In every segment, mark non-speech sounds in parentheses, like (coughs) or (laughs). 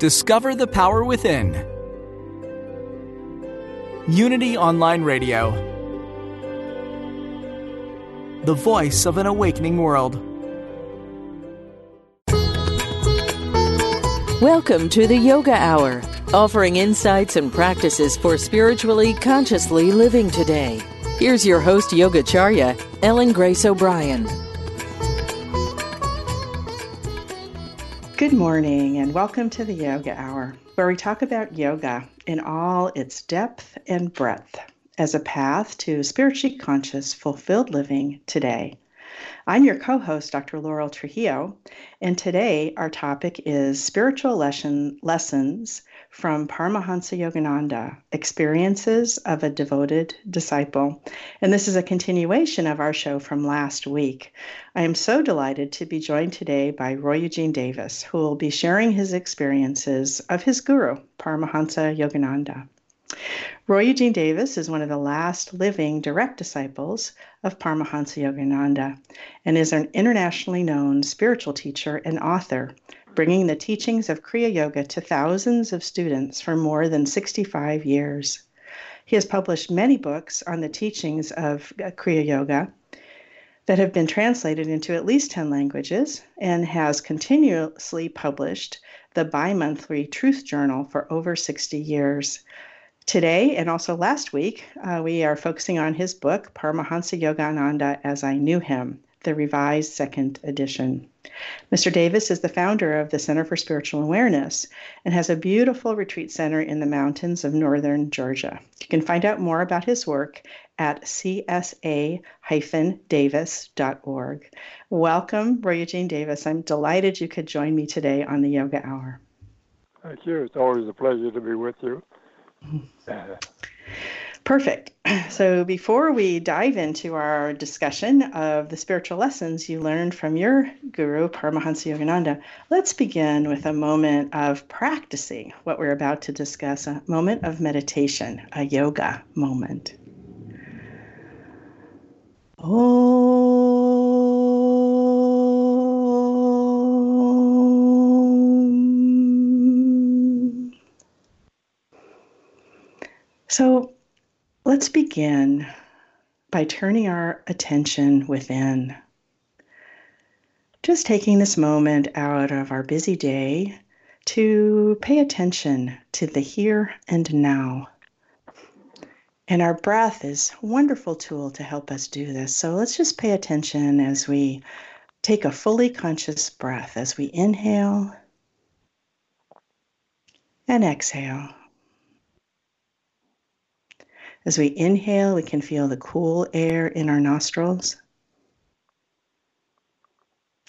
Discover the power within. Unity Online Radio. The voice of an awakening world. Welcome to the Yoga Hour, offering insights and practices for spiritually consciously living today. Here's your host, Yogacharya, Ellen Grace O'Brien. Good morning, and welcome to the Yoga Hour, where we talk about yoga in all its depth and breadth as a path to spiritually conscious, fulfilled living today. I'm your co host, Dr. Laurel Trujillo, and today our topic is spiritual lesson, lessons from Paramahansa Yogananda Experiences of a Devoted Disciple. And this is a continuation of our show from last week. I am so delighted to be joined today by Roy Eugene Davis, who will be sharing his experiences of his guru, Paramahansa Yogananda. Roy Eugene Davis is one of the last living direct disciples of Paramahansa Yogananda and is an internationally known spiritual teacher and author bringing the teachings of Kriya Yoga to thousands of students for more than 65 years. He has published many books on the teachings of uh, Kriya Yoga that have been translated into at least 10 languages and has continuously published the bi monthly Truth Journal for over 60 years. Today and also last week, uh, we are focusing on his book, Paramahansa Yogananda as I Knew Him the revised second edition. Mr. Davis is the founder of the Center for Spiritual Awareness and has a beautiful retreat center in the mountains of northern Georgia. You can find out more about his work at csa-davis.org. Welcome, Roy Eugene Davis. I'm delighted you could join me today on the Yoga Hour. Thank you. It's always a pleasure to be with you. (laughs) Perfect. (clears throat) So, before we dive into our discussion of the spiritual lessons you learned from your guru, Paramahansa Yogananda, let's begin with a moment of practicing what we're about to discuss a moment of meditation, a yoga moment. Om. So, Let's begin by turning our attention within. Just taking this moment out of our busy day to pay attention to the here and now. And our breath is a wonderful tool to help us do this. So let's just pay attention as we take a fully conscious breath as we inhale and exhale. As we inhale, we can feel the cool air in our nostrils.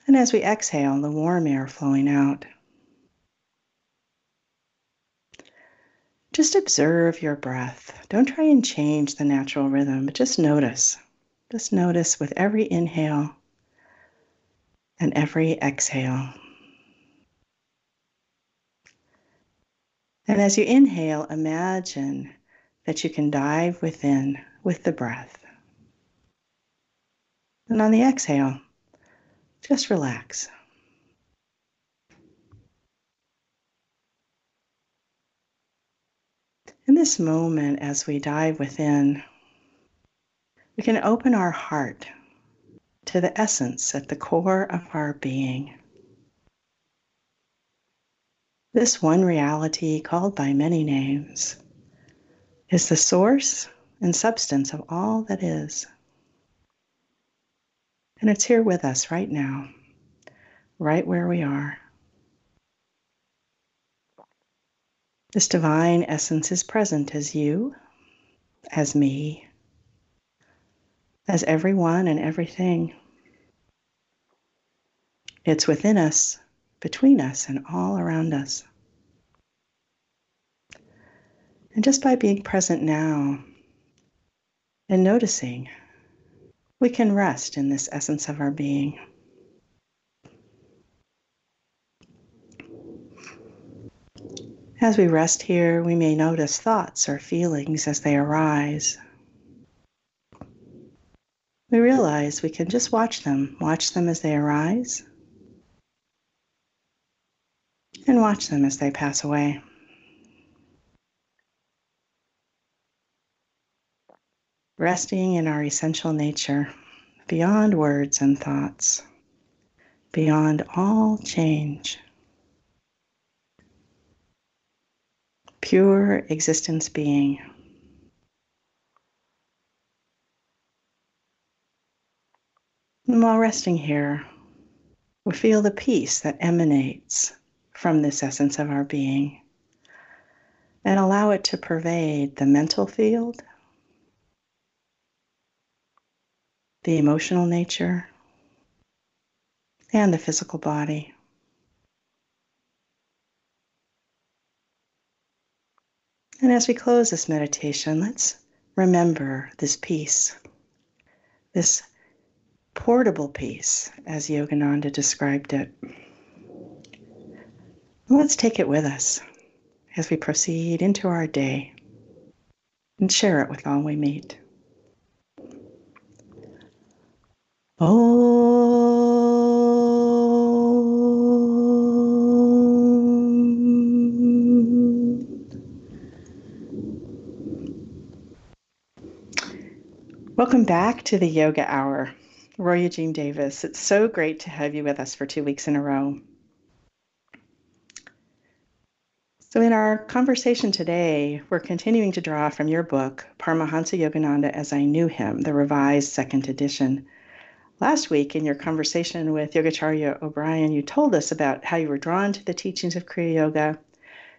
And as we exhale, the warm air flowing out. Just observe your breath. Don't try and change the natural rhythm, but just notice. Just notice with every inhale and every exhale. And as you inhale, imagine that you can dive within with the breath. And on the exhale, just relax. In this moment, as we dive within, we can open our heart to the essence at the core of our being. This one reality, called by many names, is the source and substance of all that is. And it's here with us right now, right where we are. This divine essence is present as you, as me, as everyone and everything. It's within us between us and all around us. And just by being present now and noticing, we can rest in this essence of our being. As we rest here, we may notice thoughts or feelings as they arise. We realize we can just watch them, watch them as they arise, and watch them as they pass away. Resting in our essential nature, beyond words and thoughts, beyond all change. pure existence being. And while resting here, we feel the peace that emanates from this essence of our being and allow it to pervade the mental field, the emotional nature, and the physical body. And as we close this meditation, let's remember this peace, this portable peace, as Yogananda described it. Let's take it with us as we proceed into our day and share it with all we meet. Oh. Welcome back to the Yoga Hour. Roy Eugene Davis, it's so great to have you with us for two weeks in a row. So, in our conversation today, we're continuing to draw from your book, Paramahansa Yogananda as I Knew Him, the revised second edition. Last week, in your conversation with Yogacharya O'Brien, you told us about how you were drawn to the teachings of Kriya Yoga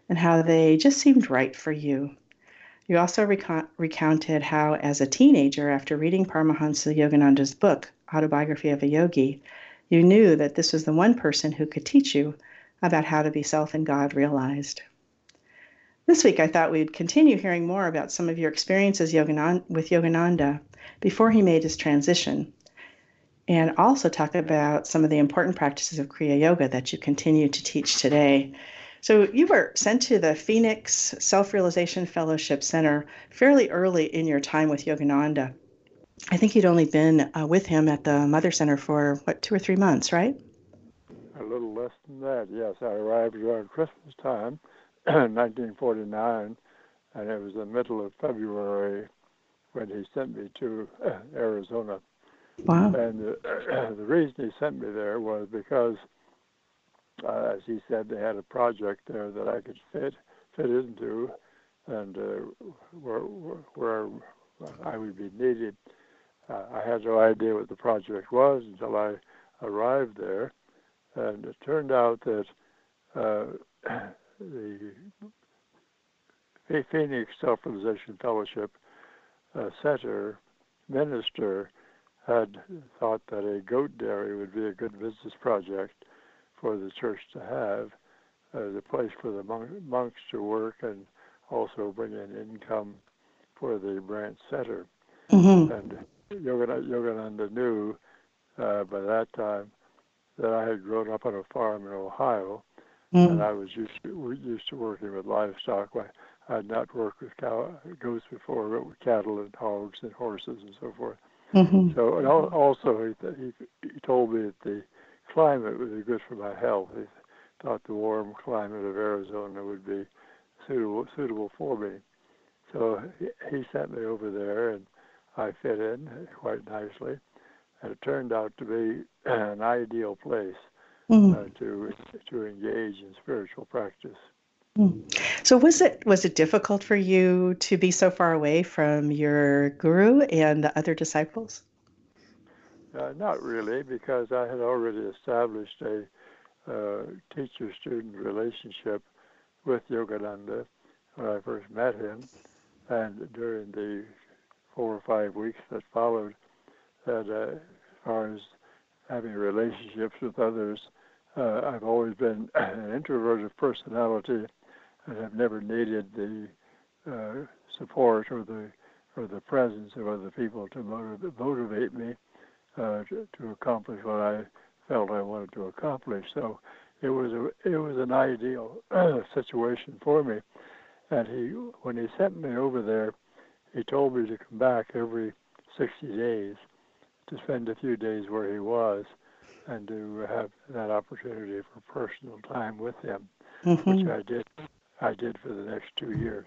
and how they just seemed right for you. You also recount, recounted how, as a teenager, after reading Paramahansa Yogananda's book, Autobiography of a Yogi, you knew that this was the one person who could teach you about how to be self and God realized. This week, I thought we'd continue hearing more about some of your experiences with Yogananda before he made his transition, and also talk about some of the important practices of Kriya Yoga that you continue to teach today. So you were sent to the Phoenix Self Realization Fellowship Center fairly early in your time with Yogananda. I think you'd only been uh, with him at the Mother Center for what two or three months, right? A little less than that. Yes, I arrived around Christmas time, (clears throat) 1949, and it was the middle of February when he sent me to Arizona. Wow. And uh, the reason he sent me there was because uh, as he said, they had a project there that I could fit fit into, and uh, where, where I would be needed. Uh, I had no idea what the project was until I arrived there, and it turned out that uh, (clears throat) the Phoenix Self-Realization Fellowship uh, Center minister had thought that a goat dairy would be a good business project for the church to have as a place for the monk, monks to work and also bring in income for the branch center. Mm-hmm. And Yogananda knew uh, by that time that I had grown up on a farm in Ohio, mm-hmm. and I was used to used to working with livestock. I had not worked with cow, goats before, but with cattle and hogs and horses and so forth. Mm-hmm. So, and also he, he he told me that the climate would be good for my health. He thought the warm climate of Arizona would be suitable suitable for me. So he, he sent me over there, and I fit in quite nicely. And it turned out to be (clears throat) an ideal place mm. uh, to to engage in spiritual practice. Mm. So was it was it difficult for you to be so far away from your guru and the other disciples? Uh, not really, because I had already established a uh, teacher-student relationship with Yogananda when I first met him, and during the four or five weeks that followed, that uh, as far as having relationships with others, uh, I've always been (clears throat) an introverted personality and have never needed the uh, support or the or the presence of other people to motivate, motivate me uh, to, to accomplish what I felt I wanted to accomplish. So it was a it was an ideal (clears throat) situation for me. And he when he sent me over there, he told me to come back every 60 days to spend a few days where he was and to have that opportunity for personal time with him, mm-hmm. which I did. I did for the next two years.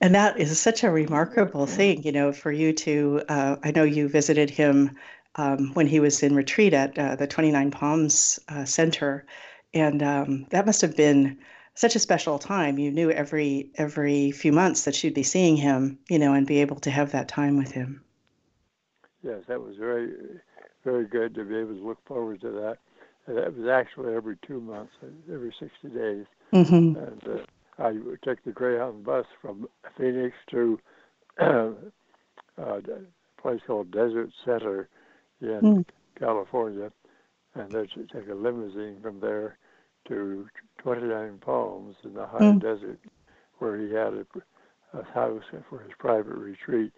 And that is such a remarkable thing, you know, for you to. Uh, I know you visited him um, when he was in retreat at uh, the 29 Palms uh, Center, and um, that must have been such a special time. You knew every every few months that you'd be seeing him, you know, and be able to have that time with him. Yes, that was very very good to be able to look forward to that. That was actually every two months, every 60 days. Mm-hmm. And uh, I would take the Greyhound bus from Phoenix to (clears throat) uh, a place called Desert Center in mm. California, and then take a limousine from there to 29 Palms in the high mm. desert, where he had a, a, house for his private retreat.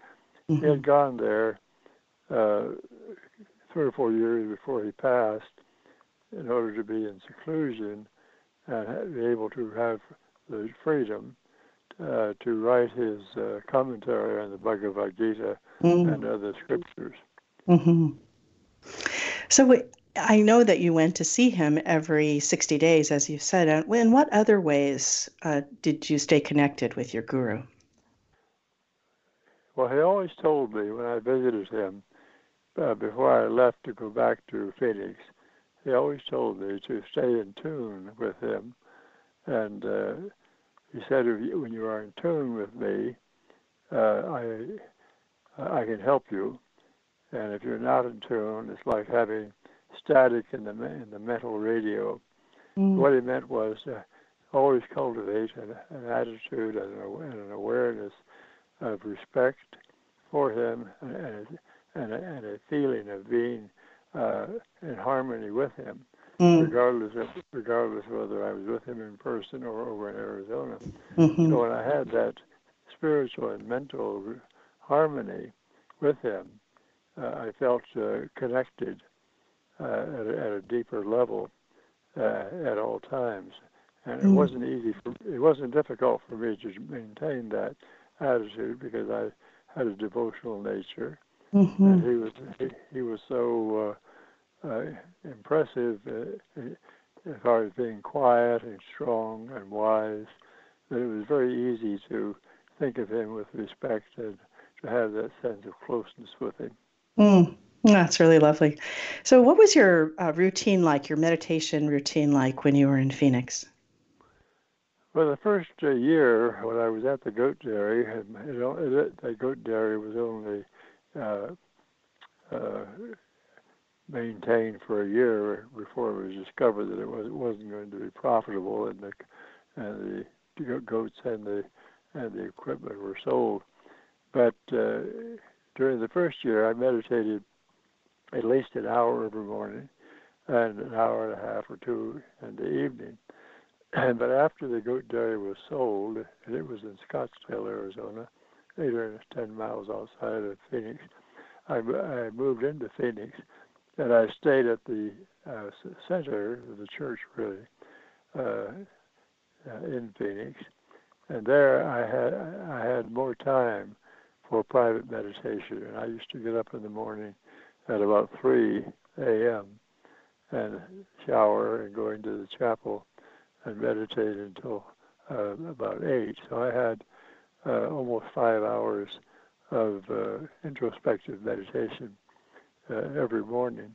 Mm-hmm. He had gone there uh, three or four years before he passed in order to be in seclusion and be able to have the freedom uh, to write his uh, commentary on the Bhagavad Gita mm-hmm. and other scriptures. Mm-hmm. So I know that you went to see him every 60 days, as you said. In what other ways uh, did you stay connected with your guru? Well, he always told me when I visited him uh, before I left to go back to Phoenix, he always told me to stay in tune with him. And uh, he said, when you are in tune with me, uh, I I can help you. And if you're not in tune, it's like having static in the in the mental radio. Mm. What he meant was uh, always cultivate an, an attitude and, and an awareness of respect for him and, and and a, and a feeling of being uh, in harmony with him, mm. regardless of regardless whether I was with him in person or over in Arizona. Mm-hmm. So when I had that spiritual and mental harmony with him, uh, I felt uh, connected uh, at, a, at, a, deeper level uh, at all times, and mm. it wasn't easy. For, it wasn't difficult for me to maintain that attitude because I had a devotional nature Mm-hmm. And he was he, he was so uh, uh, impressive uh, as far as being quiet and strong and wise that it was very easy to think of him with respect and to have that sense of closeness with him. Mm. That's really lovely. So, what was your uh, routine like, your meditation routine like when you were in Phoenix? Well, the first uh, year when I was at the goat dairy, it, it, the goat dairy was only uh, uh, maintained for a year before it was discovered that it was wasn't going to be profitable, and the and the goats and the and the equipment were sold. But uh, during the first year, I meditated at least an hour every morning, and an hour and a half or two in the evening. And, (clears throat) but after the goat dairy was sold, and it was in Scottsdale, Arizona, eight or ten miles outside of Phoenix. I, I moved into Phoenix, and I stayed at the uh, center of the church, really, uh, uh, in Phoenix, and there I had I had more time for private meditation, and I used to get up in the morning at about three a.m. and shower and go into the chapel and meditate until uh, about eight. So I had uh, almost five hours of uh, introspective meditation every morning.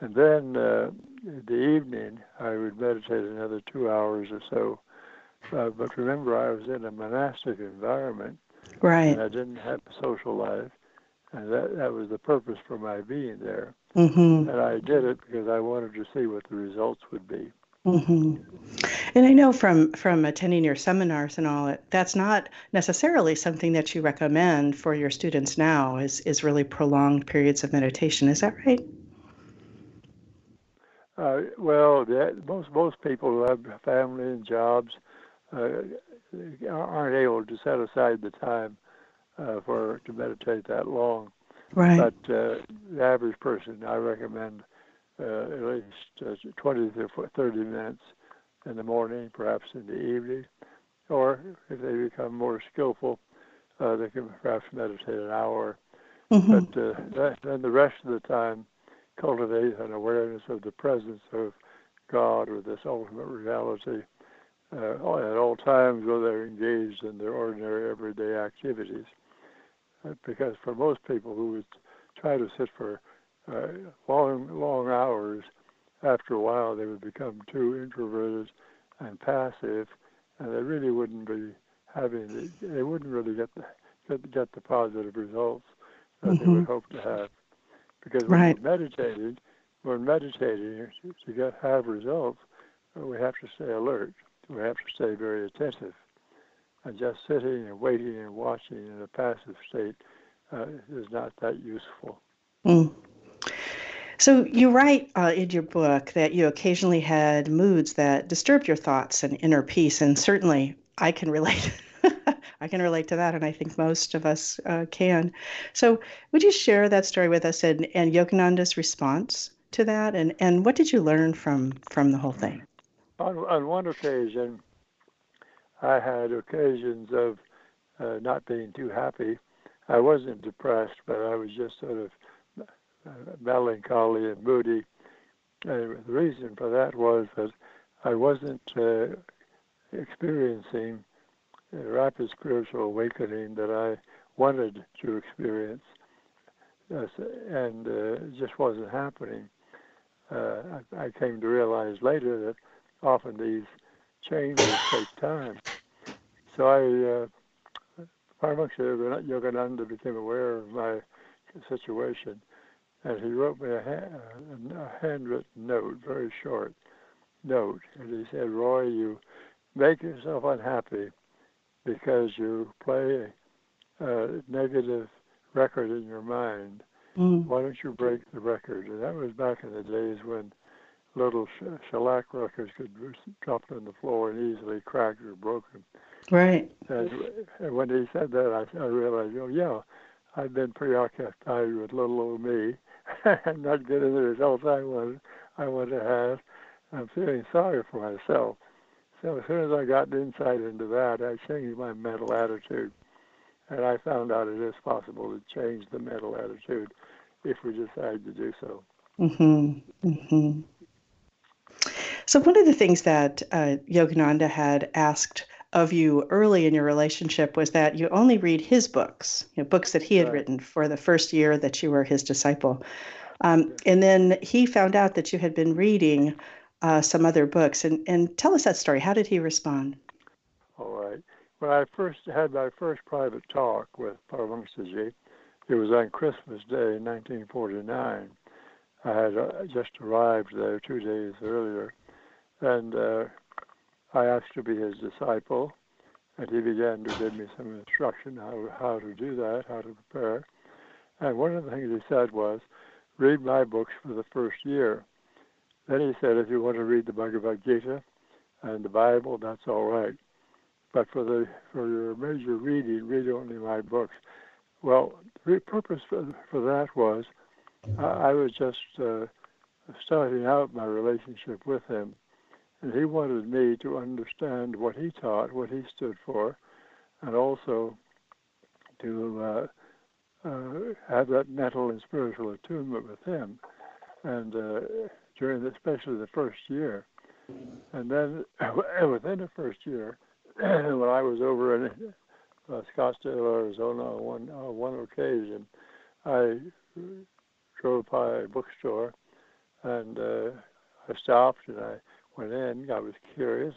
And then uh, the evening, I would meditate another two hours or so. Uh, but remember, I was in a monastic environment. Right. And I didn't have a social life. And that, that was the purpose for my being there. Mm-hmm. And I did it because I wanted to see what the results would be. Mm-hmm. And I know from from attending your seminars and all, that, that's not necessarily something that you recommend for your students now. Is is really prolonged periods of meditation. Is that right? Uh, well, most most people who have family and jobs uh, aren't able to set aside the time uh, for to meditate that long. Right. But uh, the average person, I recommend at least uh, 20 to 30 minutes in the morning, perhaps in the evening, or if they become more skillful, uh, they can perhaps meditate an hour. Mm-hmm. But uh, that, then the rest of the time, cultivate an awareness of the presence of God or this ultimate reality uh, at all times, whether they're engaged in their ordinary everyday activities. Uh, because for most people who would try to sit for uh, long, long hours, after a while they would become too introverted and passive, and they really wouldn't be having the, they wouldn't really get the get, get the positive results that mm-hmm. they would mm-hmm. hope to have. Because when right. meditating, when meditating to get have results, we have to stay alert. We have to stay very attentive. And just sitting and waiting and watching in a passive state uh, is not that useful. Mm. So you write uh, in your book that you occasionally had moods that disturbed your thoughts and inner peace, and certainly I can relate. (laughs) I can relate to that, and I think most of us uh, can. So, would you share that story with us and, and Yogananda's response to that, and, and what did you learn from from the whole thing? On, on one occasion, I had occasions of uh, not being too happy. I wasn't depressed, but I was just sort of melancholy and moody. And the reason for that was that I wasn't uh, experiencing a rapid spiritual awakening that I wanted to experience, and uh, just wasn't happening. Uh, I, I, came to realize later that often these changes take time. So I, uh, Paramahansa Yogananda became aware of my situation, and he wrote me a, a handwritten note, very short note, and he said, "Roy, you make yourself unhappy because you play a, negative record in your mind. Mm. Why don't you break the record?" And that was back in the days when little shellac records could be drop on the floor and easily cracked or broken. Right. And, and when he said that, I, I realized, oh yeah, I've been preoccupied with little old me (laughs) not getting the results I want I to have. I'm feeling sorry for myself. So as soon as I got insight into that, I changed my mental attitude, and I found out it is possible to change the mental attitude if we decide to do so. Mhm. Mhm. So one of the things that uh, Yogananda had asked of you early in your relationship was that you only read his books, you know, books that he had right. written for the first year that you were his disciple. Um, and then he found out that you had been reading uh, some other books. And, and tell us that story. How did he respond? All right. When I first had my first private talk with Paramahansaji, it was on Christmas Day, 1949. I had uh, just arrived there two days earlier, and uh, I asked to be his disciple, and he began to give me some instruction how how to do that, how to prepare. And one of the things he said was, read my books for the first year. Then he said, if you want to read the Bhagavad Gita and the Bible, that's all right. But for the for your major reading, read only my books. Well, the purpose for, for that was I, I was just uh, starting out my relationship with him, and he wanted me to understand what he taught, what he stood for, and also to uh, uh, have that mental and spiritual attunement with him. And uh, during, the, especially the first year, and then (coughs) within the first year, (coughs) when I was over in uh, Scottsdale, Arizona, on one on one occasion, I drove by a bookstore, and uh, I stopped and I went in. I was curious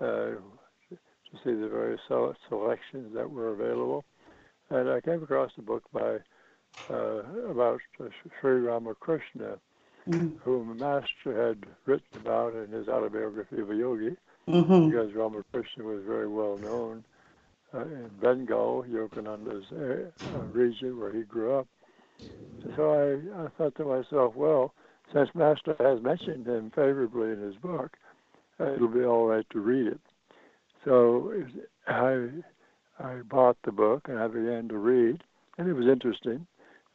uh, to see the various selections that were available, and I came across a book by uh, about Sri Ramakrishna, mm-hmm. whom the master had written about in his autobiography of a yogi, mm-hmm. because Ramakrishna was very well known uh, in Bengal, Yogananda's uh, region where he grew up. So I, I thought to myself, well, since Master has mentioned him favorably in his book, uh, it'll be all right to read it. So I I bought the book and I began to read, and it was interesting.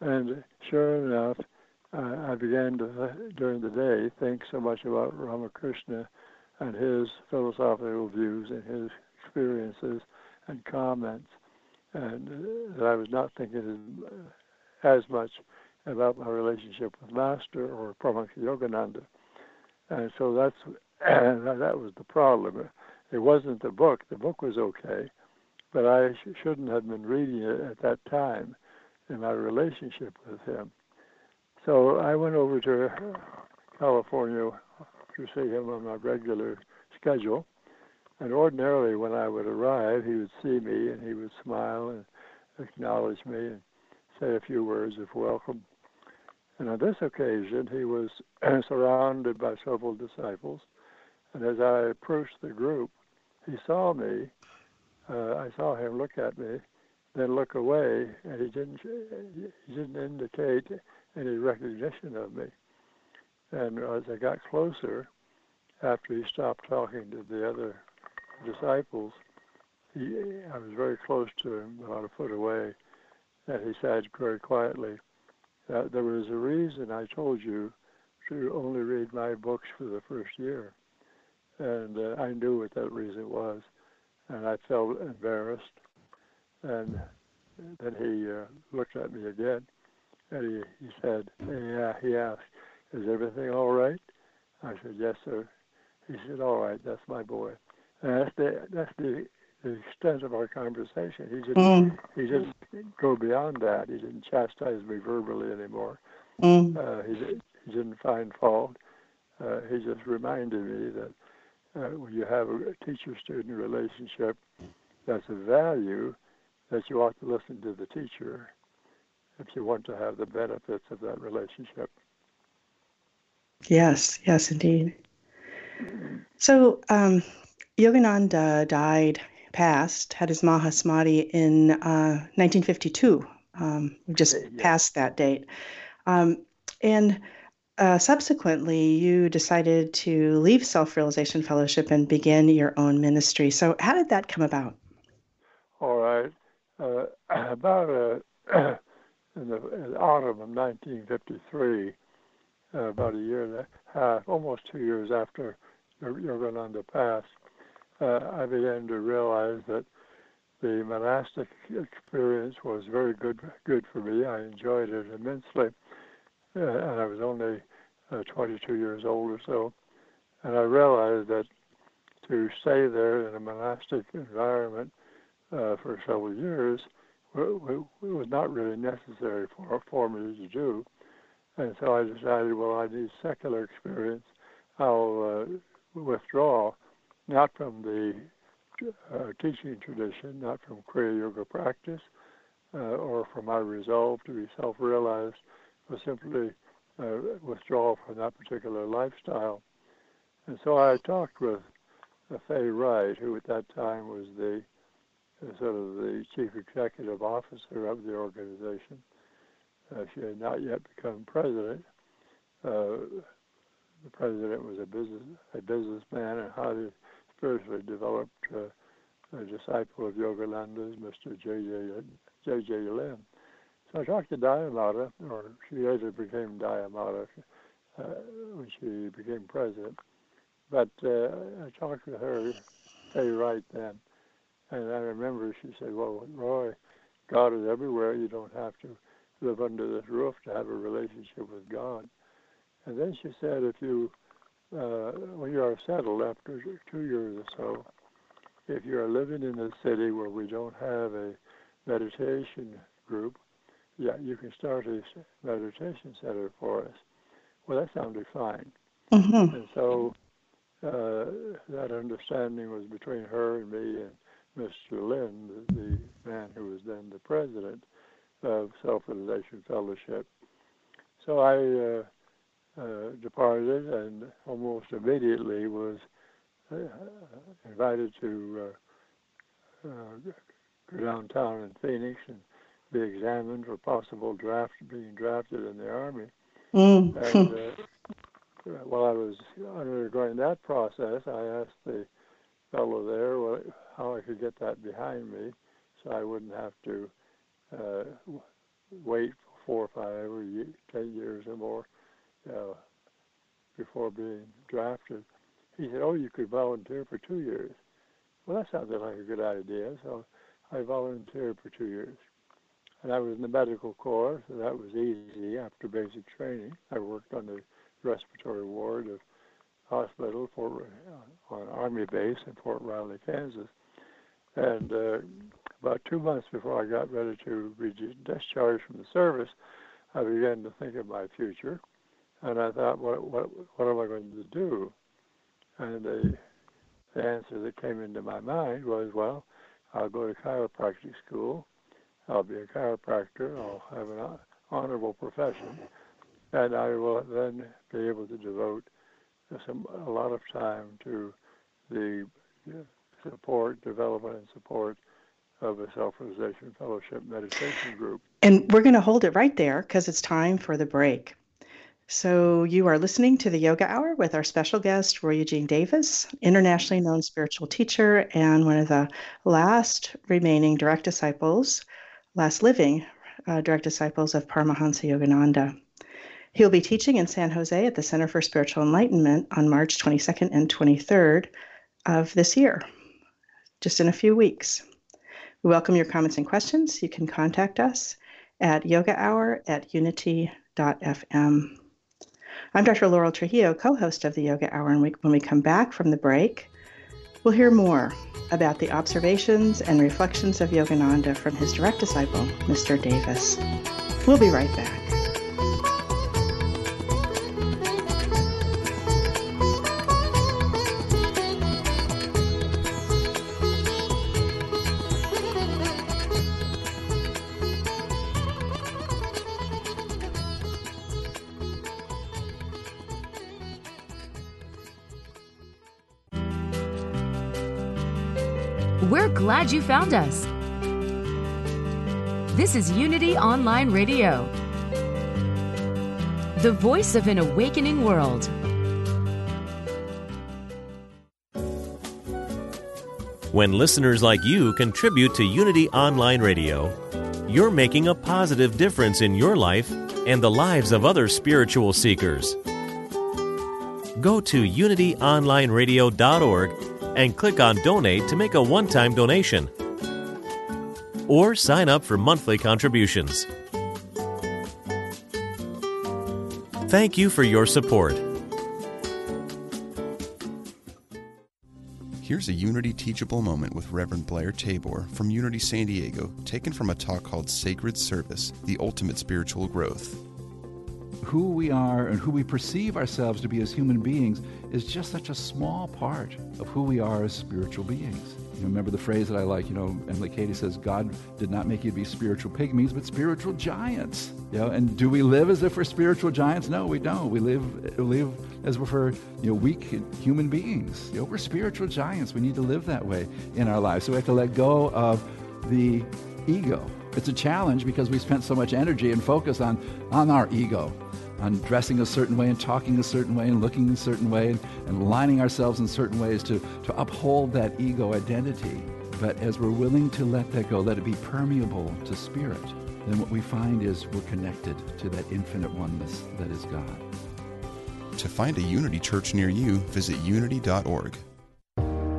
And sure enough, uh, I began to during the day think so much about Ramakrishna and his philosophical views and his experiences and comments, and uh, that I was not thinking as, as much about my relationship with Master or Paramahansa Yogananda. And so that's (clears throat) that was the problem. It wasn't the book. The book was okay, but I sh- shouldn't have been reading it at that time in my relationship with him. So I went over to California to see him on my regular schedule. And ordinarily, when I would arrive, he would see me and he would smile and acknowledge me and say a few words of welcome. And on this occasion, he was (clears throat) surrounded by several disciples. And as I approached the group, he saw me. Uh, I saw him look at me, then look away, and he didn't he didn't indicate any recognition of me. And as I got closer, after he stopped talking to the other disciples, he, I was very close to him, about a foot away, and he said very quietly, that there was a reason I told you to only read my books for the first year. And uh, I knew what that reason was, and I felt embarrassed. And then he uh, looked at me again, and he, he said, yeah, he asked, is everything all right? I said, yes, sir. He said, all right, that's my boy. And that's the, that's the, the extent of our conversation. He didn't, mm. he didn't go beyond that. He didn't chastise me verbally anymore. Mm. Uh, he, he didn't find fault. Uh, he just reminded me that uh, when you have a teacher-student relationship, that's a value that you ought to listen to the teacher if you want to have the benefits of that relationship. Yes, yes, indeed. So, um, Yogananda died, passed, had his Mahasamadhi in uh, 1952. Um, we just yeah. passed that date. Um, and uh, subsequently, you decided to leave Self Realization Fellowship and begin your own ministry. So, how did that come about? All right. Uh, (clears throat) about uh, (clears throat) in, the, in the, autumn of 1953, uh, about a year and a half, almost two years after Yogananda passed, uh, I began to realize that the monastic experience was very good good for me. I enjoyed it immensely uh, and I was only uh, 22 years old or so. And I realized that to stay there in a monastic environment uh, for several years was not really necessary for, for me to do. And so I decided, well, I need secular experience. I'll uh, withdraw, not from the uh, teaching tradition, not from Kriya Yoga practice, uh, or from my resolve to be self realized, was simply uh, withdraw from that particular lifestyle. And so I talked with uh, Faye Wright, who at that time was the uh, sort of the chief executive officer of the organization. Uh, she had not yet become president. The president was a business a businessman and highly spiritually developed uh, disciple of Yogananda's, Mr. J.J. J.J. Lynn. So I talked to Dayamata, or she later became Dayamata uh, when she became president. But uh, I talked with her, Faye Wright then, and I remember she said, "Well, Roy, God is everywhere. You don't have to live under this roof to have a relationship with God." And then she said, "If you, uh, when you are settled after two years or so, if you are living in a city where we don't have a meditation group, yeah, you can start a meditation center for us. Well, that sounded fine. Mm-hmm. And so uh, that understanding was between her and me and Mr. Lynn, the, the man who was then the president of Self Realization Fellowship. So I uh, uh, departed and almost immediately was uh, invited to uh, uh, go downtown in Phoenix and be examined for possible draft being drafted in the army. Mm. and, uh, while I was undergoing that process, I asked the fellow there what, how I could get that behind me, so I wouldn't have to uh, wait for four or five or ten years or more uh, before being drafted. He said, "Oh, you could volunteer for two years." Well, that sounded like a good idea, so I volunteered for two years. And I was in the medical corps, so that was easy after basic training. I worked on the respiratory ward of hospital for uh, on Army base in Fort Riley, Kansas. And uh, about two months before I got ready to be discharged from the service, I began to think of my future, and I thought, what what what am I going to do? And the, the answer that came into my mind was, well, I'll go to chiropractic school. I'll be a chiropractor. I'll have an honorable profession, and I will then be able to devote some a lot of time to the support, development, and support of a self-realization fellowship meditation group. And we're going to hold it right there because it's time for the break. So, you are listening to the Yoga Hour with our special guest, Roy Eugene Davis, internationally known spiritual teacher and one of the last remaining direct disciples, last living uh, direct disciples of Paramahansa Yogananda. He'll be teaching in San Jose at the Center for Spiritual Enlightenment on March 22nd and 23rd of this year, just in a few weeks. We welcome your comments and questions. You can contact us at yogahour at unity.fm. I'm Dr. Laurel Trujillo, co host of the Yoga Hour, and when we come back from the break, we'll hear more about the observations and reflections of Yogananda from his direct disciple, Mr. Davis. We'll be right back. Glad you found us. This is Unity Online Radio, the voice of an awakening world. When listeners like you contribute to Unity Online Radio, you're making a positive difference in your life and the lives of other spiritual seekers. Go to unityonlineradio.org and click on Donate to make a one time donation. Or sign up for monthly contributions. Thank you for your support. Here's a Unity teachable moment with Reverend Blair Tabor from Unity San Diego, taken from a talk called Sacred Service The Ultimate Spiritual Growth who we are and who we perceive ourselves to be as human beings is just such a small part of who we are as spiritual beings. You remember the phrase that I like, you know, Emilie Cady says, God did not make you to be spiritual pygmies, but spiritual giants. You know, and do we live as if we're spiritual giants? No, we don't. We live, live as if we're, you know, weak human beings. You know, we're spiritual giants. We need to live that way in our lives. So we have to let go of the ego. It's a challenge because we spent so much energy and focus on, on our ego on dressing a certain way and talking a certain way and looking a certain way and, and lining ourselves in certain ways to, to uphold that ego identity. But as we're willing to let that go, let it be permeable to spirit, then what we find is we're connected to that infinite oneness that is God. To find a Unity church near you, visit unity.org.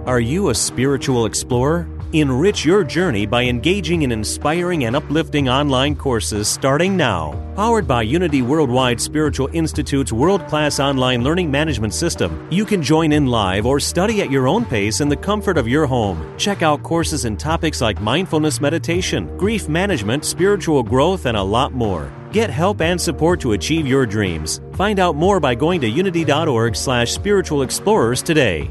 Are you a spiritual explorer? Enrich your journey by engaging in inspiring and uplifting online courses starting now. Powered by Unity Worldwide Spiritual Institute's world class online learning management system, you can join in live or study at your own pace in the comfort of your home. Check out courses and topics like mindfulness meditation, grief management, spiritual growth, and a lot more. Get help and support to achieve your dreams. Find out more by going to unity.org slash spiritual explorers today.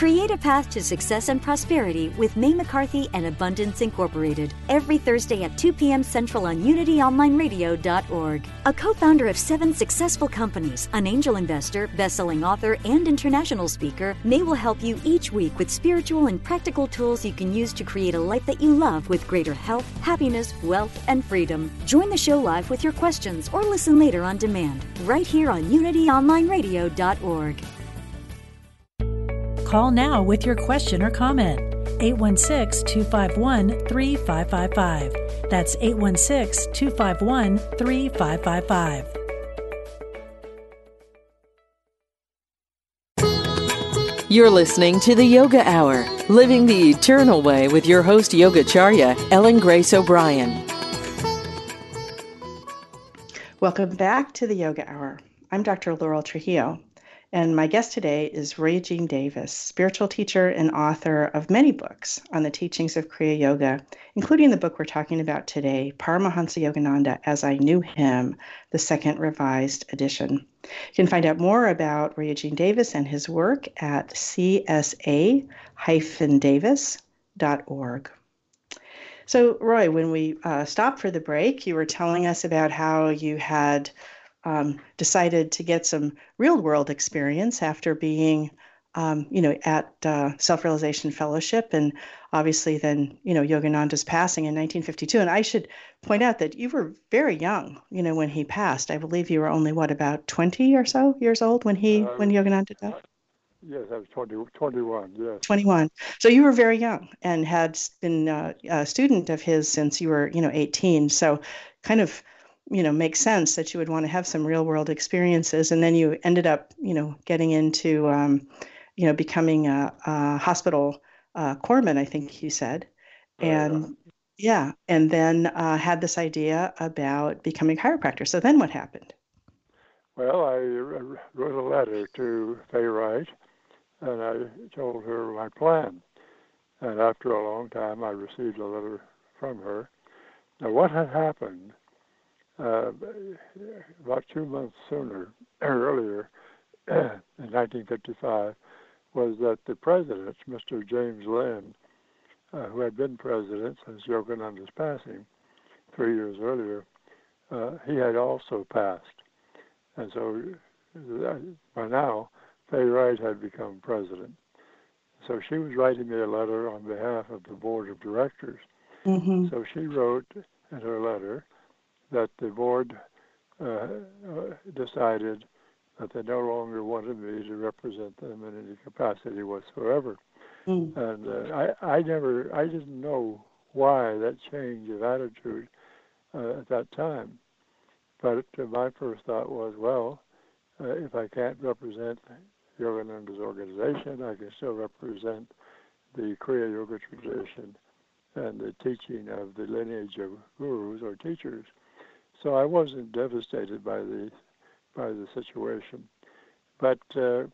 Create a path to success and prosperity with Mae McCarthy and Abundance Incorporated every Thursday at 2 p.m. Central on UnityOnlineRadio.org. A co founder of seven successful companies, an angel investor, best selling author, and international speaker, Mae will help you each week with spiritual and practical tools you can use to create a life that you love with greater health, happiness, wealth, and freedom. Join the show live with your questions or listen later on demand, right here on UnityOnlineRadio.org. Call now with your question or comment. 816 251 3555. That's 816 251 3555. You're listening to the Yoga Hour, living the eternal way with your host Yogacharya, Ellen Grace O'Brien. Welcome back to the Yoga Hour. I'm Dr. Laurel Trujillo. And my guest today is Roy Eugene Davis, spiritual teacher and author of many books on the teachings of Kriya Yoga, including the book we're talking about today, Paramahansa Yogananda as I Knew Him, the second revised edition. You can find out more about Roy Eugene Davis and his work at csa-davis.org. So, Roy, when we uh, stopped for the break, you were telling us about how you had um, decided to get some real world experience after being, um, you know, at uh, Self Realization Fellowship, and obviously then, you know, Yogananda's passing in 1952. And I should point out that you were very young, you know, when he passed. I believe you were only what about 20 or so years old when he uh, when Yogananda died. Yes, I was 20, 21, yes. 21. So you were very young and had been uh, a student of his since you were, you know, 18. So kind of you know makes sense that you would want to have some real world experiences and then you ended up you know getting into um, you know becoming a, a hospital uh, corpsman i think you said. And yeah and then uh, had this idea about becoming a chiropractor. So then what happened? Well i wrote a letter to Faye Wright and i told her my plan. And after a long time i received a letter from her. Now what had happened uh, about two months sooner, (clears throat) earlier, (clears throat) in 1955, was that the president, Mr. James Lynn, uh, who had been president since Yogananda's passing three years earlier, uh, he had also passed. And so uh, by now, Faye Wright had become president. So she was writing me a letter on behalf of the board of directors. Mm-hmm. So she wrote in her letter that the board uh, uh, decided that they no longer wanted me to represent them in any capacity whatsoever. Mm. And uh, I, I never, I didn't know why that change of attitude uh, at that time. But uh, my first thought was, well, uh, if I can't represent Yogananda's organization, I can still represent the Kriya Yoga tradition and the teaching of the lineage of gurus or teachers. So I wasn't devastated by the by the situation, but uh,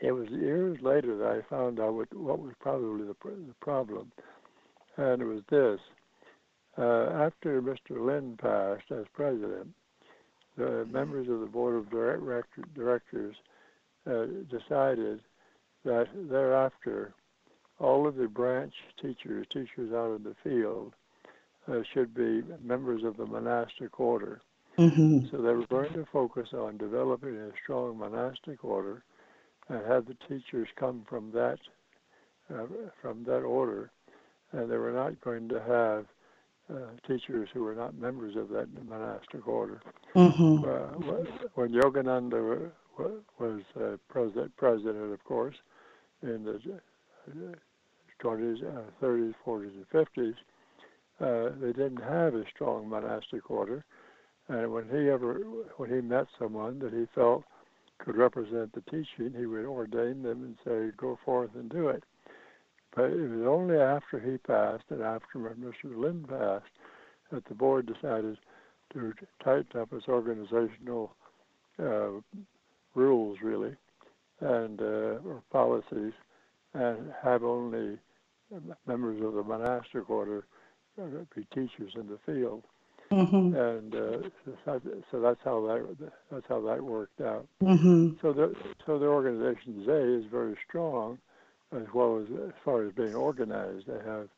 it was years later that I found out what, what was probably the, the problem, and it was this: uh, after Mr. Lynn passed as president, the members of the board of direct, directors uh, decided that thereafter all of the branch teachers, teachers out in the field, uh, should be members of the monastic order. Mm-hmm. So they were going to focus on developing a strong monastic order and have the teachers come from that uh, from that order, and they were not going to have uh, teachers who were not members of that monastic order. Mm-hmm. Uh, when Yogananda was uh, president, president, of course, in the 20s, 30s, 40s, and 50s, uh, they didn't have a strong monastic order. And when he ever, when he met someone that he felt could represent the teaching, he would ordain them and say, "Go forth and do it." But it was only after he passed and after Mr. Lynn passed that the board decided to tighten up its organizational uh, rules, really, and uh, or policies, and have only members of the monastic order teachers in the field. Mm-hmm. And uh, so that's how that that's how that worked out. Mm-hmm. So the so the organization today is very strong, as well as as far as being organized. They have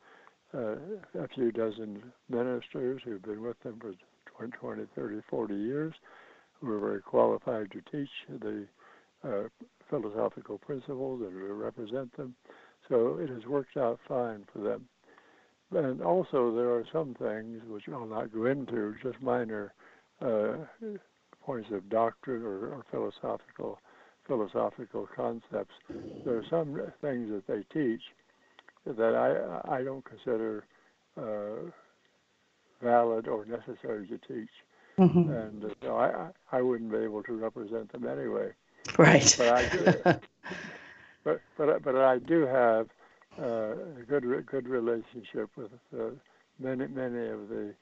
uh, a few dozen ministers who've been with them for 20, 30, 40 years, who are very qualified to teach the uh, philosophical principles and to represent them. So it has worked out fine for them. And also, there are some things which I'll not go into, just minor uh, points of doctrine or, or philosophical philosophical concepts. There are some things that they teach that I I don't consider uh, valid or necessary to teach, mm-hmm. and uh, so I I wouldn't be able to represent them anyway. Right. But I do, (laughs) but but but I do have uh, a good good relationship with uh, many many of the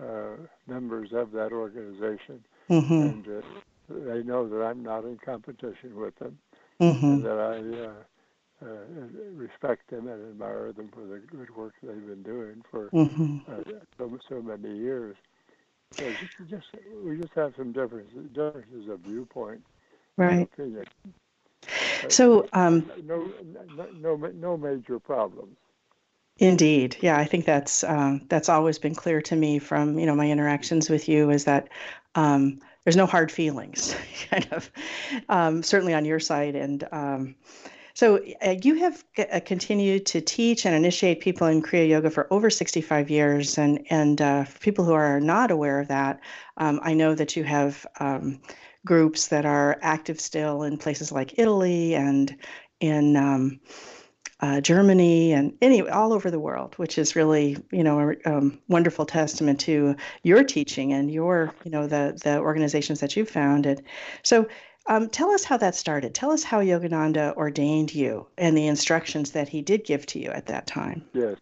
uh, members of that organization, mm-hmm. and uh, they know that I'm not in competition with them, mm-hmm. and that I uh, uh, respect them and admire them for the good work they've been doing for mm-hmm. uh, so, so many years. So just, just we just have some differences differences of viewpoint, right? Opinion. So um, no, no, no, no major problems. Indeed, yeah, I think that's um, that's always been clear to me from you know my interactions with you is that um, there's no hard feelings, (laughs) kind of, um, certainly on your side, and um, so uh, you have uh, continued to teach and initiate people in Kriya Yoga for over 65 years, and and uh, for people who are not aware of that, um, I know that you have um, groups that are active still in places like Italy and in um, uh, Germany and any all over the world, which is really you know a um, wonderful testament to your teaching and your you know the the organizations that you've founded. So um, tell us how that started. Tell us how Yogananda ordained you and the instructions that he did give to you at that time. Yes.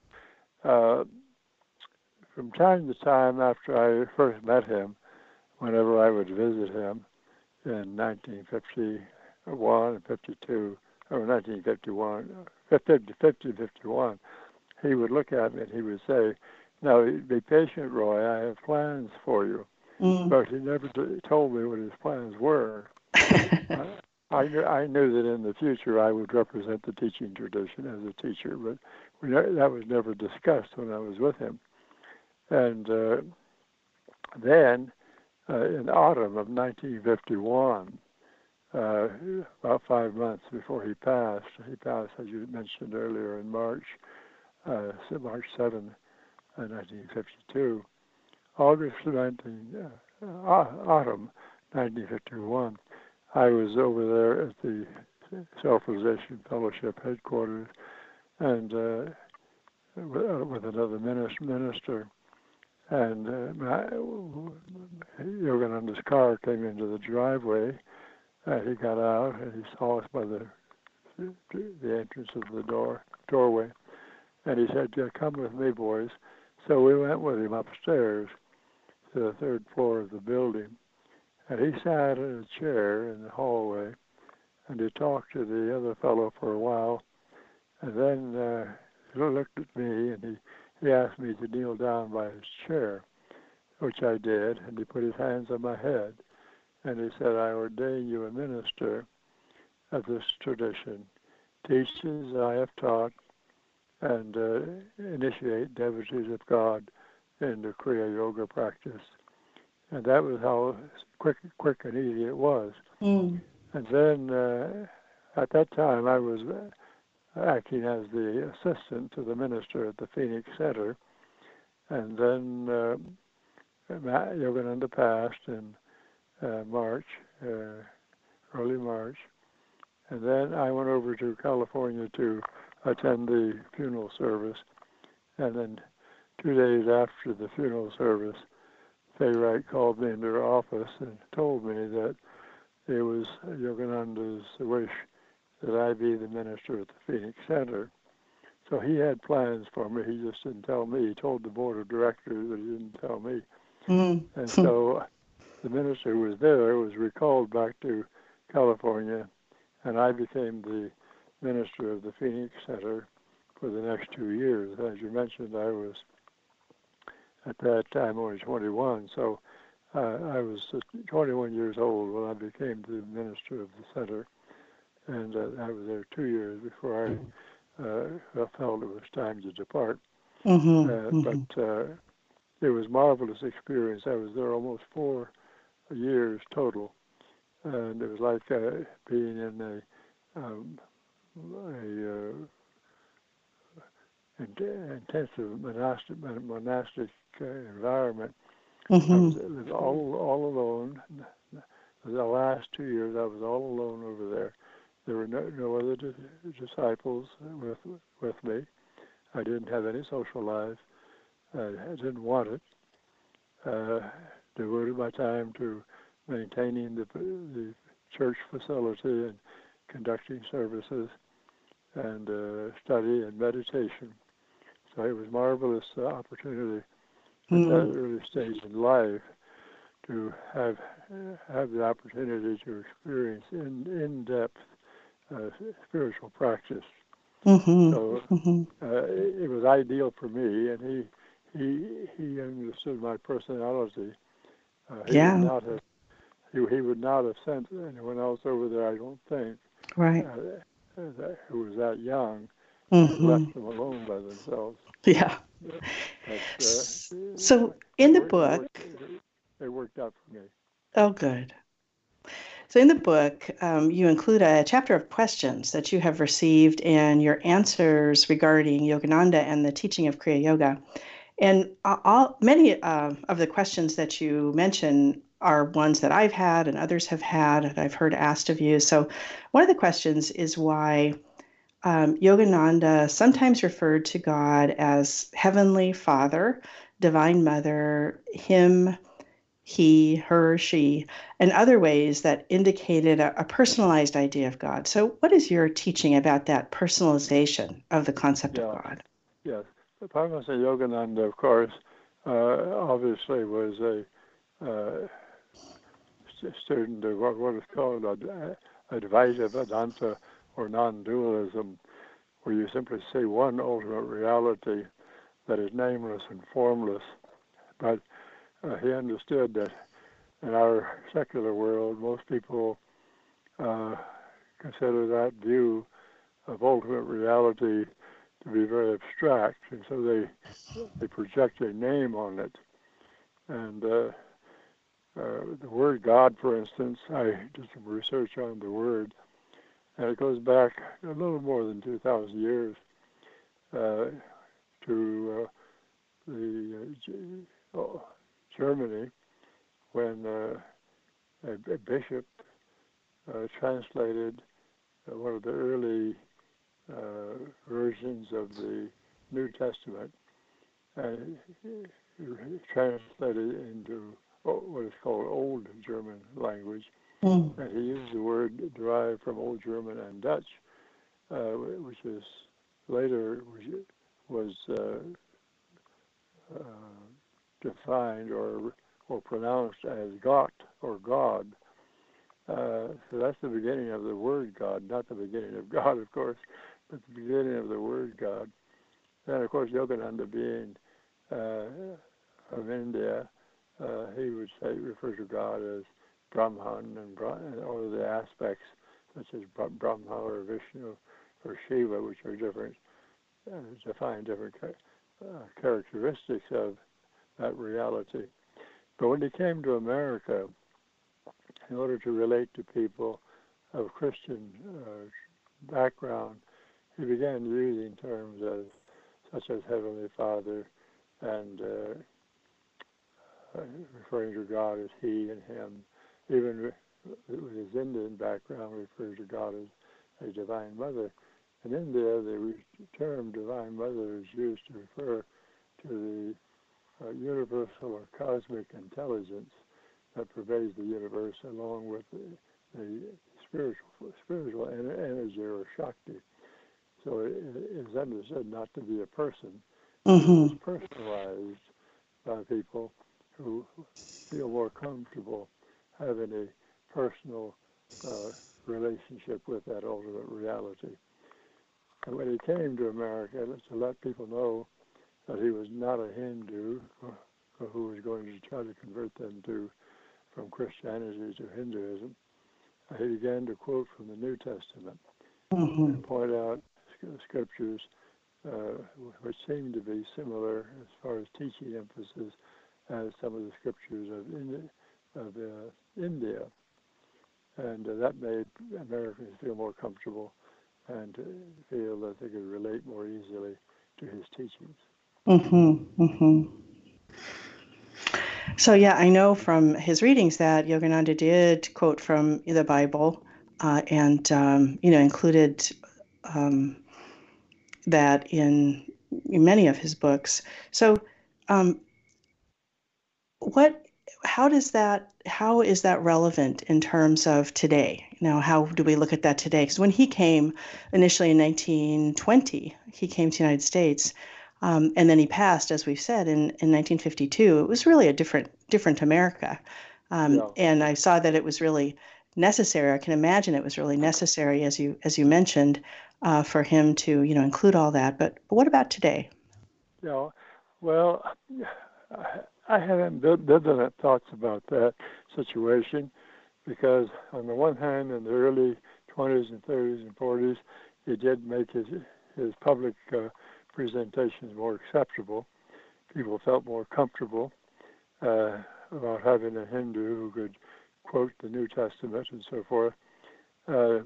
Uh, from time to time after I first met him, whenever I would visit him in 1951 and 52, or 1951, 50, 50, 51, he would look at me and he would say, Now, be patient, Roy, I have plans for you. Mm. But he never told me what his plans were. (laughs) I, knew, I knew that in the future I would represent the teaching tradition as a teacher, but we, that was never discussed when I was with him. And uh, then, uh, in autumn of 1951, uh, about five months before he passed, he passed, as you mentioned earlier, in March, uh, March 7, 1952. Uh, August 19, uh, autumn 1951, I was over there at the Self-Realization Fellowship headquarters, and uh, with another minister, and uh, my, car came into the driveway. Uh, he got out and he saw us by the the entrance of the door doorway, and he said, yeah, "Come with me, boys." So we went with him upstairs to the third floor of the building, and he sat in a chair in the hallway, and he talked to the other fellow for a while, and then uh, he looked at me and he, he asked me to kneel down by his chair, which I did, and he put his hands on my head, and he said, I ordain you a minister of this tradition. Teach as I have taught, and uh, initiate devotees of God into Kriya Yoga practice and that was how quick, quick and easy it was. Mm. And then uh, at that time, I was acting as the assistant to the minister at the Phoenix Center, and then uh, Yogananda passed in uh, March, uh, early March, and then I went over to California to attend the funeral service, and then two days after the funeral service, Faye Wright called me into her office and told me that it was Yogananda's wish that I be the minister at the Phoenix Center. So he had plans for me. He just didn't tell me. He told the board of directors, but he didn't tell me. Mm. And so the minister who was there was recalled back to California, and I became the minister of the Phoenix Center for the next two years. As you mentioned, I was at that time only 21, so uh, I was 21 years old when I became the minister of the center, and uh, I was there two years before I uh, felt it was time to depart. Mm-hmm, uh, mm-hmm. But uh, it was marvelous experience. I was there almost four years total, and it was like uh, being in a um, a uh, intensive monastic monastic uh, environment. Mm-hmm. I was, was all all alone. The last two years, I was all alone over there. There were no, no other di- disciples with with me. I didn't have any social life. I didn't want it. Uh, devoted my time to maintaining the the church facility and conducting services and uh, study and meditation. So it was a marvelous uh, opportunity at Mm. that early stage in life to have have the opportunity to experience in in depth uh, spiritual practice. Mm-hmm. So mm-hmm. uh, it, it was ideal for me, and he he he understood my personality. Uh, he Yeah. would not have he, he would not have sent anyone else over there. I don't think Right. uh, that, who was that young Mhm. left them alone by themselves. Yeah. But, uh, So in the worked- it book, it worked out for me. oh, good. So in the book, um, you include a chapter of questions that you have received and your answers regarding Yogananda and the teaching of Kriya Yoga. And all many uh, of the questions that you mention are ones that I've had and others have had and I've heard asked of you. So one of the questions is why um, Yogananda sometimes referred to God as Heavenly Father, Divine Mother, Him, He, Her, She, and other ways that indicated a, a personalized idea of God. So, what is your teaching about that personalization of the concept of God? Yes, the Paramahansa Yogananda, of course, uh, obviously was a uh, st- student of what, what is called a, Advaita Vedanta or non-dualism, where you simply see one ultimate reality that is nameless and formless. But uh, he understood that in our secular world, most people uh, consider that view of ultimate reality to be very abstract, and so they they project a name on it. And uh, uh, the word God, for instance, I did some research on the word, and it goes back a little more than 2,000 years uh, to uh, the uh, oh, Germany when uh, a, a bishop uh, translated uh, one of the early uh, versions of the New Testament and translated it into what is called Old German language. Mm. And he used the word derived from Old German and Dutch, uh, which is later was uh, uh, defined or or pronounced as Gott or God. Uh, so that's the beginning of the word God, not the beginning of (laughs) God, of course, but the beginning of the word God. Then, of course, Yogananda being uh, of India, uh, he would say refer to God as Brahman and, all the aspects such as Bra- Brahma or Vishnu or Shiva, which are different, uh, define different uh, characteristics of that reality. But when he came to America, in order to relate to people of Christian uh, background, he began using terms as such as Heavenly Father and uh, uh, referring to God as He and Him. Even with his Indian background, refers to God as a Divine Mother. In India, the term Divine Mother is used to refer to the uh, universal or cosmic intelligence that pervades the universe, along with the, the spiritual spiritual energy or shakti. So it is understood not to be a person. Mm-hmm. It's personalized by people who feel more comfortable having a personal uh, relationship with that ultimate reality. And when he came to America, to let people know that he was not a Hindu who was going to try to convert them to from Christianity to Hinduism, he began to quote from the New Testament mm-hmm. and point out scriptures uh, which seemed to be similar as far as teaching emphasis as some of the scriptures of, India, of uh, India. And uh, that made Americans feel more comfortable and feel that they could relate more easily to his teachings. Mm-hmm. Mm-hmm. So yeah, I know from his readings that Yogananda did quote from the Bible, uh, and um, you know included um, that in, in, many of his books. So, um, what? How does that? How is that relevant in terms of today? You know, how do we look at that today? Because when he came initially in 1920, he came to the United States. Um, and then he passed, as we've said, in, in 1952. It was really a different different America, um, yeah. and I saw that it was really necessary. I can imagine it was really necessary, as you as you mentioned, uh, for him to you know include all that. But, but what about today? Yeah, well, I haven't vivid thoughts about that situation because on the one hand, in the early 20s and 30s and 40s, he did make his his public uh, presentations more acceptable. People felt more comfortable uh, about having a Hindu who could quote the New Testament and so forth. Uh,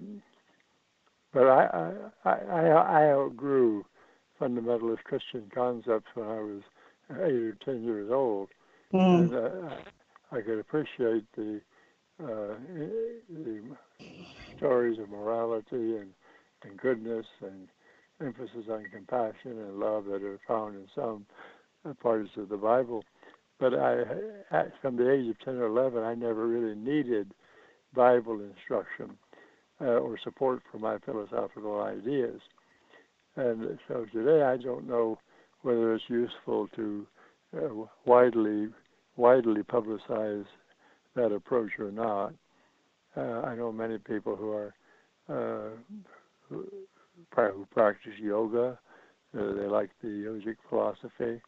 but I, I, I, I outgrew fundamentalist Christian concepts when I was eight or ten years old, mm. and uh, I could appreciate the uh, the stories of morality and, and goodness and emphasis on compassion and love that are found in some parts of the Bible. But I, from the age of 10 or 11, I never really needed Bible instruction uh, or support for my philosophical ideas. And so today, I don't know whether it's useful to uh, widely widely publicize that approach or not. Uh, I know many people who are uh, who, practice yoga. Uh, they like the yogic philosophy,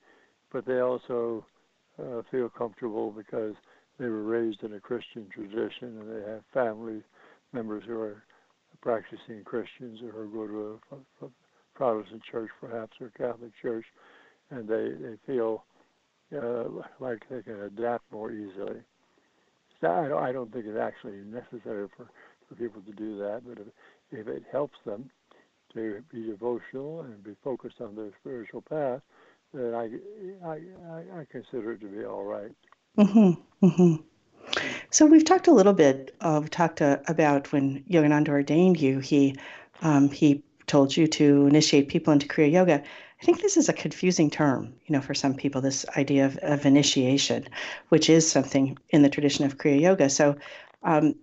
but they also uh, feel comfortable because they were raised in a Christian tradition and they have family members who are practicing Christians or who go to a, a Protestant church perhaps or Catholic church, and they, they feel uh, like they can adapt more easily. So I, don't, I don't think it's actually necessary for, for people to do that, but if, if it helps them to be devotional and be focused on their spiritual path, then I, I, I consider it to be all right. Mm-hmm. Mm-hmm. So we've talked a little bit. Uh, we talked uh, about when Yogananda ordained you. He um, he told you to initiate people into Kriya Yoga. I think this is a confusing term, you know, for some people. This idea of, of initiation, which is something in the tradition of Kriya Yoga. So, um,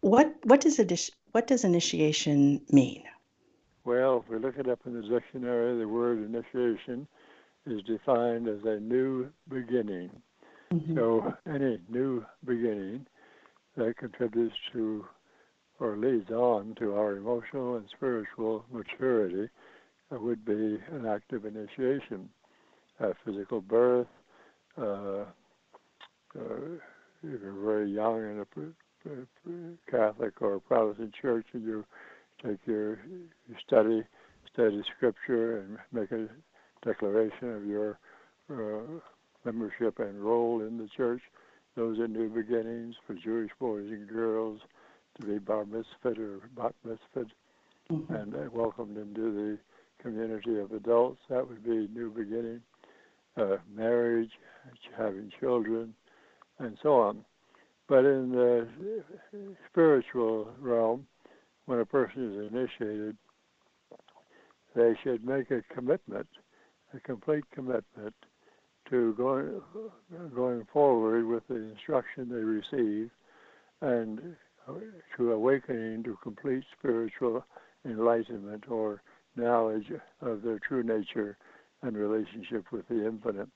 what what does what does initiation mean? Well, if we look it up in the dictionary, the word initiation is defined as a new beginning. Mm-hmm. So any new beginning that contributes to or leads on to our emotional and spiritual maturity would be an act of initiation. Uh, physical birth, uh, uh, if you're very young in a Catholic or Protestant church and you take your you study study scripture and make a declaration of your uh, membership and role in the church. Those are new beginnings for Jewish boys and girls to be bar mitzvah or bat mitzvah mm-hmm. and uh, welcomed into the community of adults. That would be new beginning. Uh, marriage, having children, and so on. But in the spiritual realm, when a person is initiated, they should make a commitment a complete commitment to going going forward with the instruction they receive, and to awakening to complete spiritual enlightenment or knowledge of their true nature and relationship with the infinite.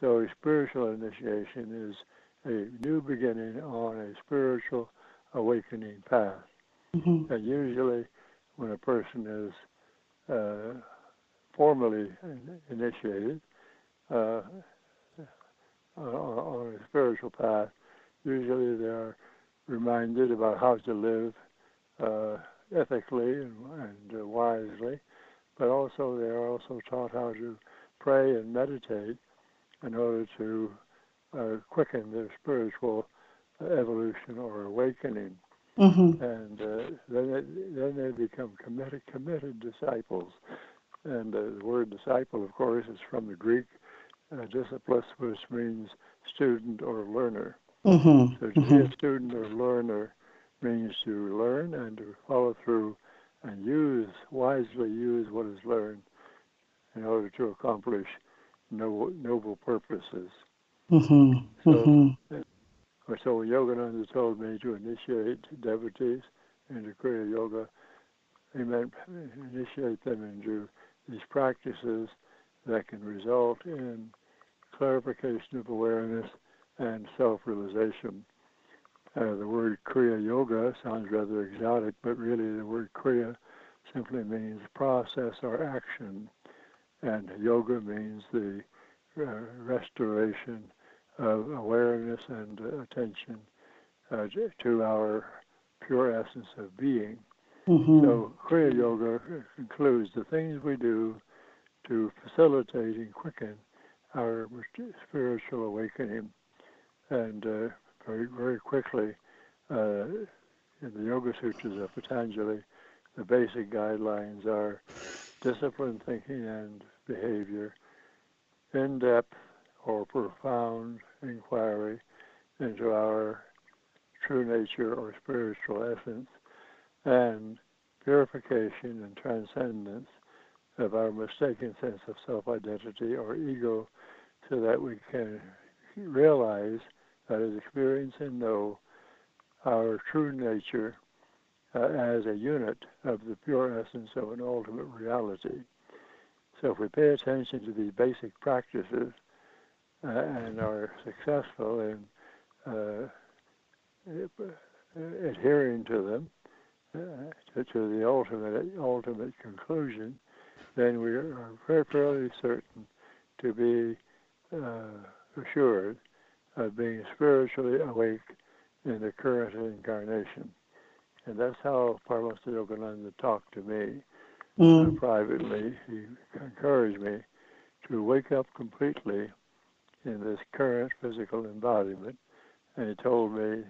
So, a spiritual initiation is a new beginning on a spiritual awakening path. Mm-hmm. And usually, when a person is uh, formally initiated uh, on a spiritual path, usually they are reminded about how to live uh, ethically and, and uh, wisely, but also they are also taught how to pray and meditate in order to uh, quicken their spiritual evolution or awakening. Mm-hmm. And uh, then, it, then they become committed, committed disciples. And uh, the word disciple, of course, is from the Greek uh, disciples, which means student or learner. Mm-hmm. So to mm-hmm. be a student or learner means to learn and to follow through and use, wisely use what is learned in order to accomplish noble, noble purposes. Mm-hmm. So, mm-hmm. So Yogananda told me to initiate devotees into Kriya Yoga. He meant initiate them into these practices that can result in clarification of awareness and self-realization. Uh, the word Kriya Yoga sounds rather exotic, but really the word Kriya simply means process or action, and yoga means the uh, restoration awareness and attention uh, to our pure essence of being. Mm-hmm. So Kriya Yoga includes the things we do to facilitate and quicken our spiritual awakening and uh, very very quickly uh, in the Yoga Sutras of Patanjali, the basic guidelines are disciplined thinking and behavior, in-depth or profound inquiry into our true nature or spiritual essence, and purification and transcendence of our mistaken sense of self-identity or ego so that we can realize that is experience and know our true nature uh, as a unit of the pure essence of an ultimate reality. So if we pay attention to these basic practices uh, and are successful in uh, adhering to them uh, to, to, the ultimate ultimate conclusion, then we are very fairly certain to be uh, assured of being spiritually awake in the current incarnation. And that's how Paramahansa Yogananda talked to me mm. uh, privately. He encouraged me to wake up completely in this current physical embodiment. And he told me,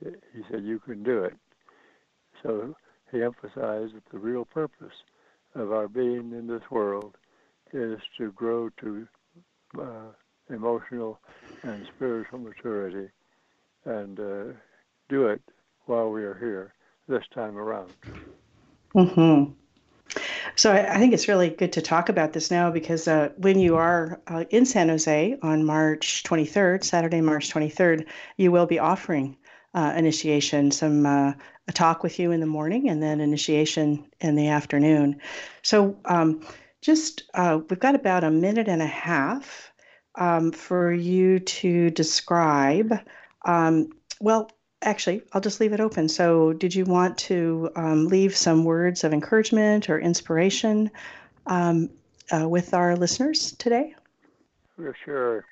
he said, you can do it. So he emphasized that the real purpose of our being in this world is to grow to uh, emotional and spiritual maturity and uh, do it while we are here this time around. Mm-hmm. So I, I, think it's really good to talk about this now because uh, when you are uh, in San Jose on March 23rd, Saturday, March 23rd, you will be offering uh, initiation, some uh, a talk with you in the morning, and then initiation in the afternoon. So um, just uh, we've got about a minute and a half um, for you to describe. Um, well, actually, I'll just leave it open. So, did you want to um, leave some words of encouragement or inspiration um, uh, with our listeners today? For Sure.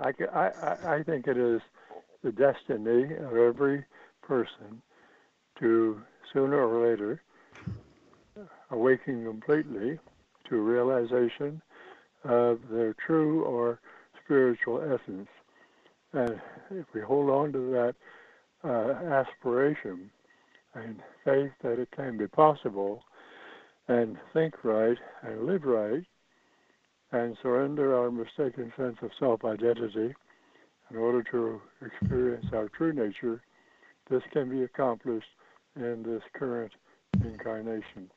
I, I, I think it is the destiny of every person to sooner or later awaken completely to realization of their true or spiritual essence. And if we hold on to that uh, aspiration and faith that it can be possible, and think right and live right, and surrender our mistaken sense of self identity in order to experience our true nature, this can be accomplished in this current incarnation.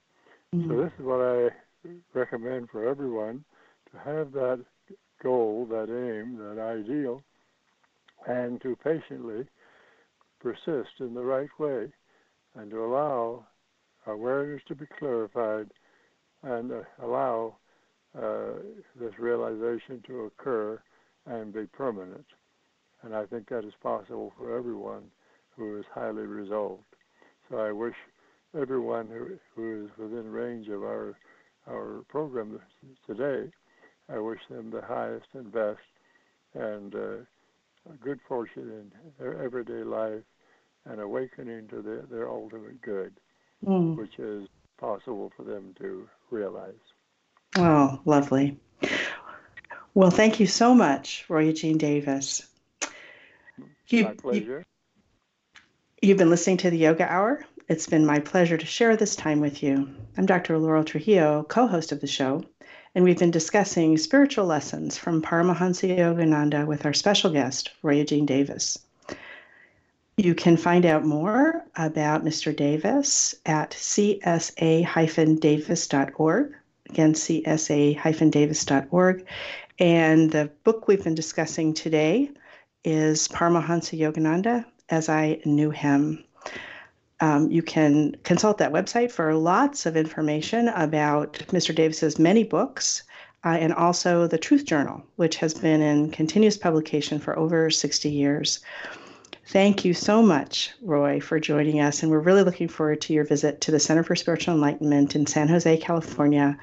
Mm-hmm. So, this is what I recommend for everyone to have that goal, that aim, that ideal, and to patiently persist in the right way and to allow awareness to be clarified and uh, allow uh, this realization to occur and be permanent. And I think that is possible for everyone who is highly resolved. So I wish everyone who, who is within range of our our program today, I wish them the highest and best and uh, good fortune in their everyday life and awakening to the, their ultimate good, mm. which is possible for them to realize. Oh, lovely. Well, thank you so much, Roy Eugene Davis. You, my pleasure. You, you've been listening to the Yoga Hour. It's been my pleasure to share this time with you. I'm Dr. Laurel Trujillo, co host of the show, and we've been discussing spiritual lessons from Paramahansa Yogananda with our special guest, Roy Eugene Davis. You can find out more about Mr. Davis at csa-davis.org. Again, csa-davis.org. And the book we've been discussing today is Paramahansa Yogananda as I Knew Him. Um, you can consult that website for lots of information about Mr. Davis's many books uh, and also the Truth Journal, which has been in continuous publication for over 60 years. Thank you so much, Roy, for joining us. And we're really looking forward to your visit to the Center for Spiritual Enlightenment in San Jose, California,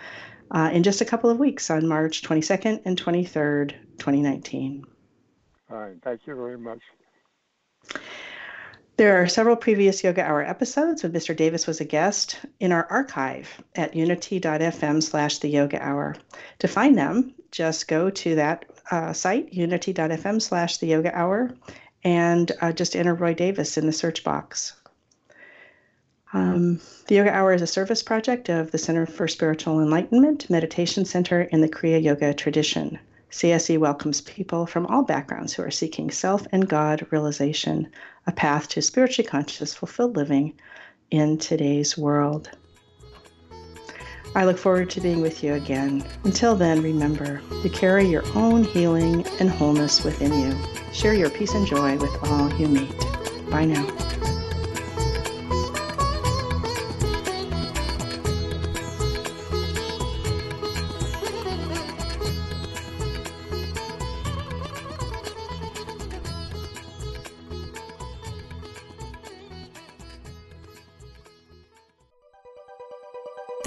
uh, in just a couple of weeks on March 22nd and 23rd, 2019. All right. Thank you very much. There are several previous Yoga Hour episodes when Mr. Davis was a guest in our archive at unity.fm slash the yoga hour. To find them, just go to that uh, site, unity.fm slash the yoga hour, and uh, just enter Roy Davis in the search box. Um, the Yoga Hour is a service project of the Center for Spiritual Enlightenment Meditation Center in the Kriya Yoga tradition. CSE welcomes people from all backgrounds who are seeking self and God realization, a path to spiritually conscious, fulfilled living in today's world. I look forward to being with you again. Until then, remember, you carry your own healing and wholeness within you. Share your peace and joy with all you meet. Bye now.